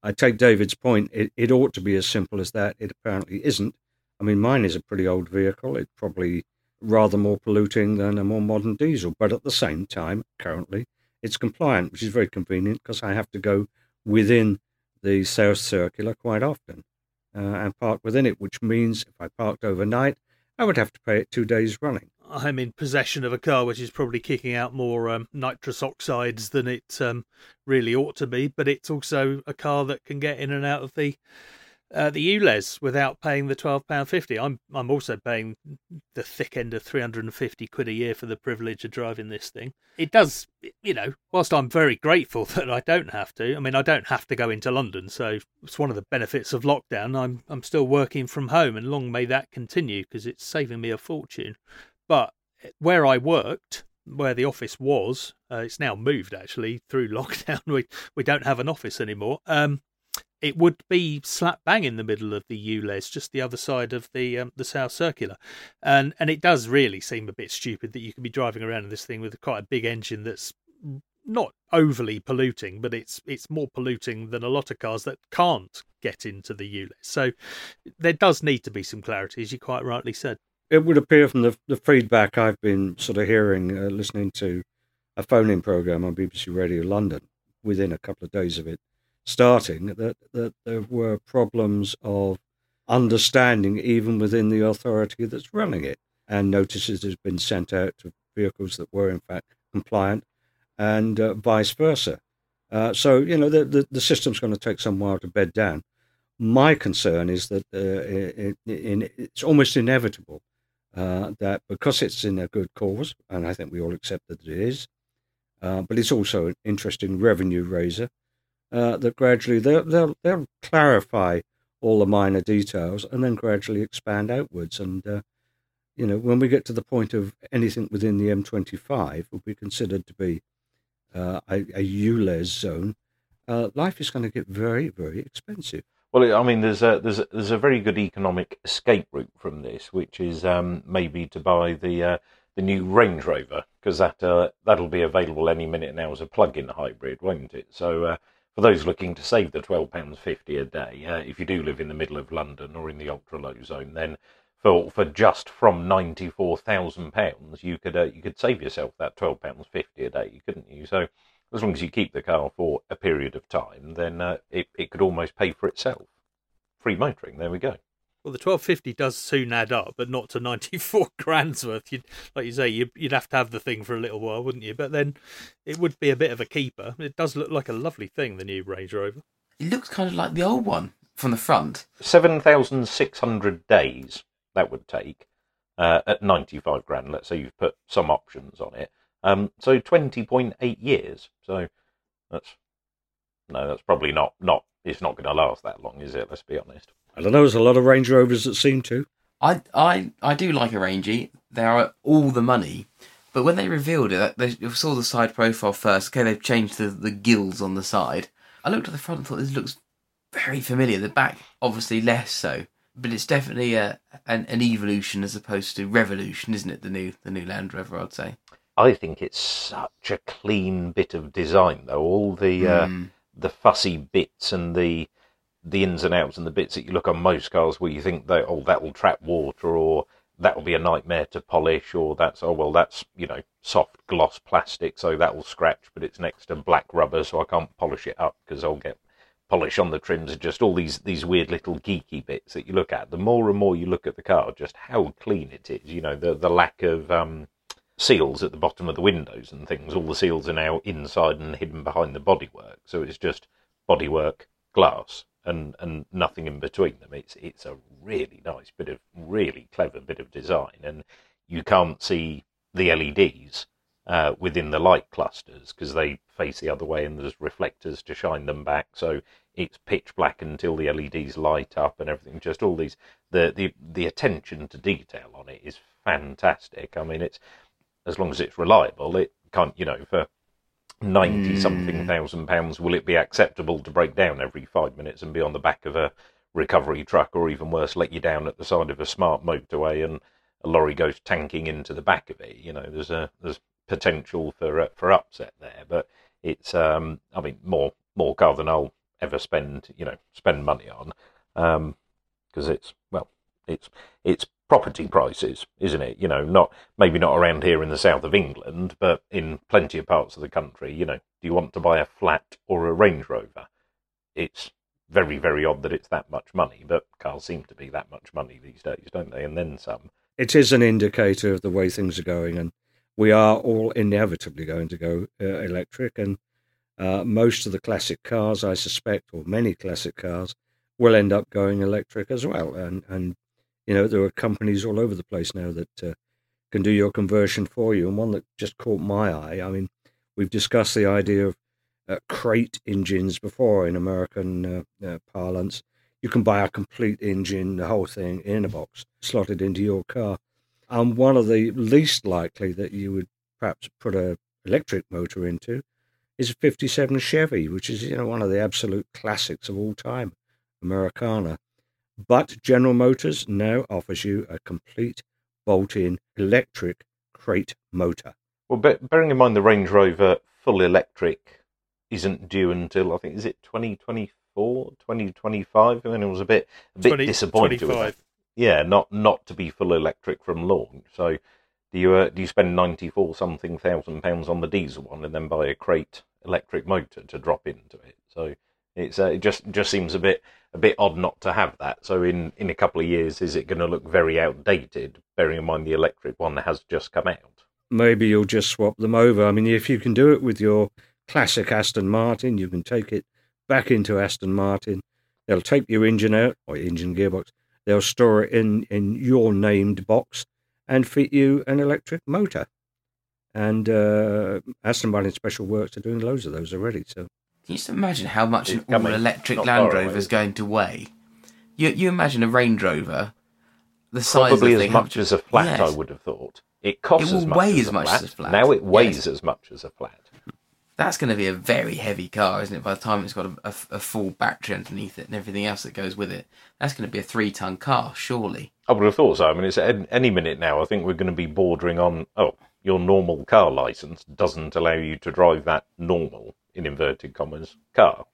I take David's point; it, it ought to be as simple as that. It apparently isn't. I mean, mine is a pretty old vehicle. It's probably rather more polluting than a more modern diesel, but at the same time, currently, it's compliant, which is very convenient because I have to go within the South Circular quite often uh, and park within it, which means if I parked overnight, I would have to pay it two days running. I'm in possession of a car which is probably kicking out more um, nitrous oxides than it um, really ought to be, but it's also a car that can get in and out of the uh, the ULEZ without paying the twelve pound fifty. I'm I'm also paying the thick end of three hundred and fifty quid a year for the privilege of driving this thing. It does, you know, whilst I'm very grateful that I don't have to. I mean, I don't have to go into London, so it's one of the benefits of lockdown. I'm I'm still working from home, and long may that continue because it's saving me a fortune. But where I worked, where the office was, uh, it's now moved actually through lockdown. We we don't have an office anymore. Um, it would be slap bang in the middle of the ULEZ, just the other side of the um, the South Circular, and and it does really seem a bit stupid that you can be driving around in this thing with quite a big engine that's not overly polluting, but it's it's more polluting than a lot of cars that can't get into the ULEZ. So there does need to be some clarity, as you quite rightly said. It would appear from the, the feedback I've been sort of hearing, uh, listening to a phone in program on BBC Radio London within a couple of days of it starting that, that there were problems of understanding even within the authority that's running it. And notices has been sent out to vehicles that were in fact compliant and uh, vice versa. Uh, so, you know, the, the, the, system's going to take some while to bed down. My concern is that uh, it, it, it's almost inevitable uh, that because it's in a good cause, and I think we all accept that it is, uh, but it's also an interesting revenue raiser, uh, that gradually they'll, they'll, they'll clarify all the minor details and then gradually expand outwards. And, uh, you know, when we get to the point of anything within the M25 will be considered to be uh, a, a zone, uh, life is going to get very, very expensive. Well, I mean, there's a there's a, there's a very good economic escape route from this, which is um, maybe to buy the uh, the new Range Rover because that uh, that'll be available any minute now as a plug-in hybrid, won't it? So uh, for those looking to save the twelve pounds fifty a day, uh, if you do live in the middle of London or in the ultra low zone, then for for just from ninety four thousand pounds, you could uh, you could save yourself that twelve pounds fifty a day, couldn't you? So as long as you keep the car for a period of time, then uh, it it could almost pay for itself. Free motoring, there we go. Well, the twelve fifty does soon add up, but not to ninety four grand's worth. You'd, like you say, you'd, you'd have to have the thing for a little while, wouldn't you? But then it would be a bit of a keeper. It does look like a lovely thing, the new Range Rover. It looks kind of like the old one from the front. Seven thousand six hundred days that would take uh, at ninety five grand. Let's say you've put some options on it. Um, so twenty point eight years. So that's no, that's probably not not. It's not going to last that long, is it? Let's be honest. I don't know. There's a lot of Range Rovers that seem to. I I I do like a Rangy. They are all the money. But when they revealed it, they saw the side profile first. Okay, they've changed the, the gills on the side. I looked at the front and thought this looks very familiar. The back, obviously, less so. But it's definitely a an, an evolution as opposed to revolution, isn't it? The new the new Land Rover, I'd say. I think it's such a clean bit of design, though. All the uh, mm. the fussy bits and the the ins and outs and the bits that you look on most cars where you think that oh that will trap water or that will be a nightmare to polish or that's oh well that's you know soft gloss plastic so that will scratch but it's next to black rubber so I can't polish it up because I'll get polish on the trims and just all these these weird little geeky bits that you look at the more and more you look at the car just how clean it is you know the the lack of um, seals at the bottom of the windows and things all the seals are now inside and hidden behind the bodywork so it's just bodywork glass and and nothing in between them. It's it's a really nice bit of really clever bit of design, and you can't see the LEDs uh, within the light clusters because they face the other way, and there's reflectors to shine them back. So it's pitch black until the LEDs light up and everything. Just all these the the the attention to detail on it is fantastic. I mean, it's as long as it's reliable, it can't you know for ninety something mm. thousand pounds, will it be acceptable to break down every five minutes and be on the back of a recovery truck, or even worse, let you down at the side of a smart motorway and a lorry goes tanking into the back of it? You know, there's a there's potential for uh, for upset there, but it's um, I mean more more car than I'll ever spend you know spend money on because um, it's well it's it's property prices, isn't it? You know, not maybe not around here in the south of England, but in plenty of parts of the country. You know, do you want to buy a flat or a Range Rover? It's very, very odd that it's that much money, but cars seem to be that much money these days, don't they? And then some. It is an indicator of the way things are going, and we are all inevitably going to go uh, electric. And uh, most of the classic cars, I suspect, or many classic cars, will end up going electric as well. And and you know, there are companies all over the place now that uh, can do your conversion for you. And one that just caught my eye, I mean, we've discussed the idea of uh, crate engines before in American uh, uh, parlance. You can buy a complete engine, the whole thing in a box, slotted into your car. And one of the least likely that you would perhaps put a electric motor into is a 57 Chevy, which is, you know, one of the absolute classics of all time, Americana. But General Motors now offers you a complete bolt-in electric crate motor. Well, bearing in mind the Range Rover full electric isn't due until I think is it 2024, 2025. I mean, it was a bit a bit 20, disappointed with that. Yeah, not not to be full electric from launch. So do you uh, do you spend ninety four something thousand pounds on the diesel one and then buy a crate electric motor to drop into it. So it's uh, it just just seems a bit a bit odd not to have that. So in in a couple of years, is it going to look very outdated? Bearing in mind the electric one has just come out. Maybe you'll just swap them over. I mean, if you can do it with your classic Aston Martin, you can take it back into Aston Martin. They'll take your engine out or engine gearbox. They'll store it in in your named box and fit you an electric motor. And uh, Aston Martin Special Works are doing loads of those already. So Can you just imagine how much It's an all electric Land. Rover is going to weigh? You you imagine a Range Rover, the size Probably as much as a flat, Yes. I would have thought. It costs It will as much, weigh as, much flat. as a flat. Now it weighs Yes. as much as a flat. That's going to be a very heavy car, isn't it? By the time it's got a, a, a full battery underneath it and everything else that goes with it, that's going to be a three-ton car, surely. I would have thought so. I mean, it's any minute now. I think we're going to be bordering on. Oh, your normal car license doesn't allow you to drive that normal, in inverted commas, car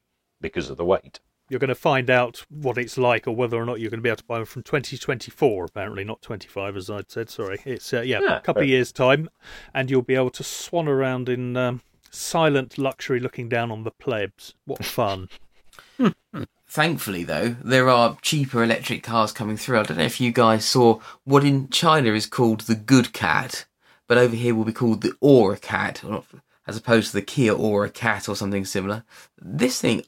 because of the weight. You're going to find out what it's like, or whether or not you're going to be able to buy them from 2024. Apparently, not 25, as I'd said. Sorry, it's uh, yeah, Yeah, a couple of years' time, and you'll be able to swan around in um, silent luxury, looking down on the plebs. What fun! Thankfully, though, there are cheaper electric cars coming through. I don't know if you guys saw what in China is called the Good Cat, but over here will be called the Ora Cat, or not, as opposed to the Kia Aura Cat or something similar. This thing,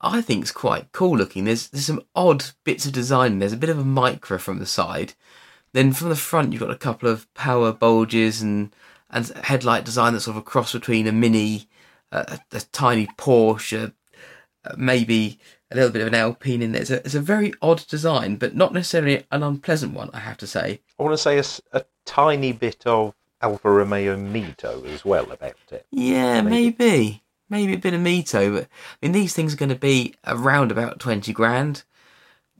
I think, is quite cool looking. There's there's some odd bits of design. There's a bit of a micro from the side. Then from the front, you've got a couple of power bulges and and headlight design that's sort of a cross between a mini, uh, a, a tiny Porsche, uh, maybe a little bit of an Alpine in there. It's a, it's a very odd design, but not necessarily an unpleasant one, I have to say. I want to say a tiny bit of Alfa Romeo MiTo as well about it. Yeah, Maybe. maybe. Maybe a bit of Mito, but I mean, these things are going to be around about 20 grand.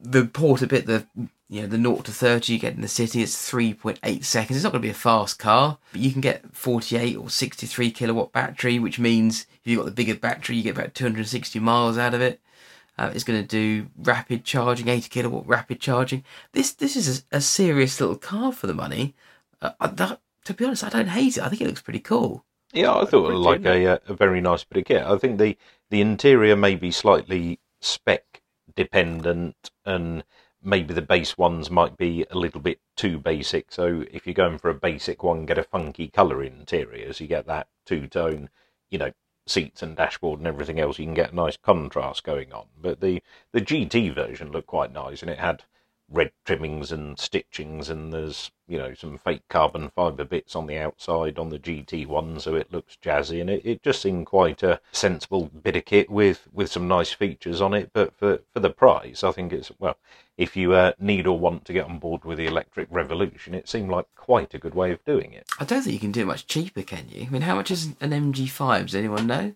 The port a bit, the you know, the 0 to 30 you get in the city, it's 3.8 seconds. It's not going to be a fast car, but you can get 48 or 63 kilowatt battery, which means if you've got the bigger battery, you get about 260 miles out of it. Uh, it's going to do rapid charging, 80 kilowatt rapid charging. This this is a, a serious little car for the money. Uh, that, to be honest, I don't hate it. I think it looks pretty cool. Yeah, I thought it pretty, looked like a, uh, a very nice bit of kit. I think the, the interior may be slightly spec dependent, and maybe the base ones might be a little bit too basic. So if you're going for a basic one, get a funky colour interior, so you get that two tone, you know, seats and dashboard and everything else. You can get a nice contrast going on. But the the GT version looked quite nice, and it had red trimmings and stitchings, and there's you know some fake carbon fibre bits on the outside on the GT one, so it looks jazzy, and it, it just seemed quite a sensible bit of kit with with some nice features on it. But for for the price, I think it's well, if you uh, need or want to get on board with the electric revolution, it seemed like quite a good way of doing it. I don't think you can do it much cheaper, can you? I mean, how much is an MG5? Does anyone know?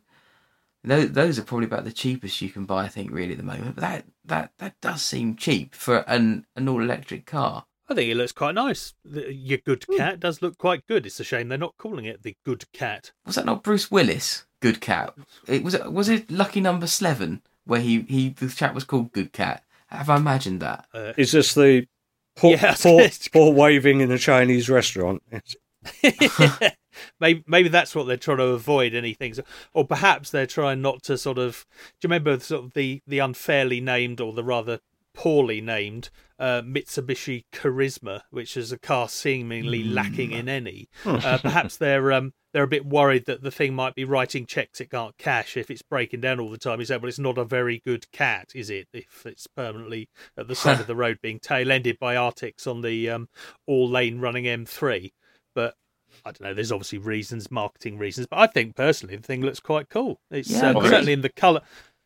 Those, those are probably about the cheapest you can buy, I think, really at the moment. But that that that does seem cheap for an an all electric car. I think it looks quite nice. The, your good cat does look quite good. It's a shame they're not calling it the good cat. Was that not Bruce Willis? Good Cat. It was. it Was it Lucky Number Seven where he he the chap was called Good Cat? Have I imagined that? Uh, is this the paw, Yeah, I was paw, gonna- paw waving in a Chinese restaurant? Maybe maybe that's what they're trying to avoid anything or perhaps they're trying not to sort of do you remember sort of the the unfairly named or the rather poorly named uh, Mitsubishi Charisma which is a car seemingly lacking in any uh, perhaps they're um they're a bit worried that the thing might be writing checks it can't cash if it's breaking down all the time. You say, well, it's not a very good cat, is it? If it's permanently at the side of the road being tail-ended by Arctics on the um, all-lane running M3. But I don't know. There's obviously reasons, marketing reasons. But I think personally, the thing looks quite cool. It's Yeah, um, certainly in the color,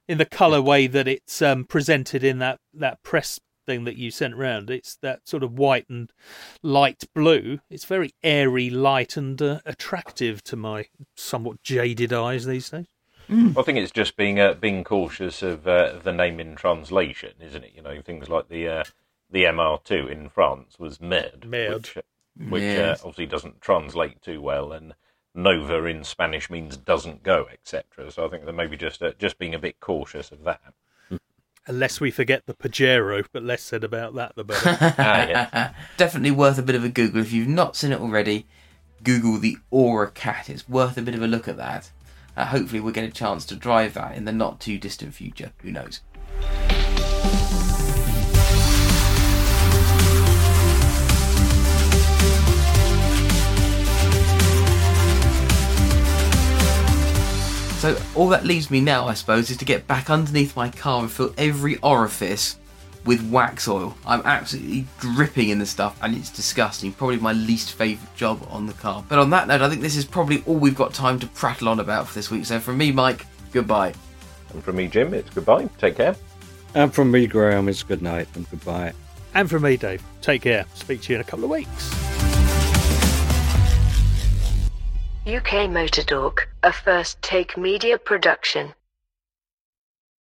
in the color way that it's um, presented in that that press thing that you sent round. It's that sort of white and light blue. It's very airy, light, and uh, attractive to my somewhat jaded eyes these days. I think it's just being uh, being cautious of uh, the name in translation, isn't it? You know, things like the uh, the MR2 in France was MED, Merde. which, uh, which Yes. uh, obviously doesn't translate too well, and Nova in Spanish means doesn't go, etc. So I think they're maybe just uh, just being a bit cautious of that. Unless we forget the Pajero, but less said about that the better. Ah, yeah. Definitely worth a bit of a Google. If you've not seen it already, Google the Ora Cat. It's worth a bit of a look at that. Uh, hopefully, we'll get a chance to drive that in the not too distant future. Who knows? So all that leaves me now, I suppose, is to get back underneath my car and fill every orifice with Waxoyl. I'm absolutely dripping in the stuff and it's disgusting. Probably my least favourite job on the car. But on that note, I think this is probably all we've got time to prattle on about for this week. So from me, Mike, goodbye. And from me, Jim, it's goodbye. Take care. And from me, Graham, it's good night and goodbye. And from me, Dave, take care. Speak to you in a couple of weeks. UK Motor Talk, a first take media production.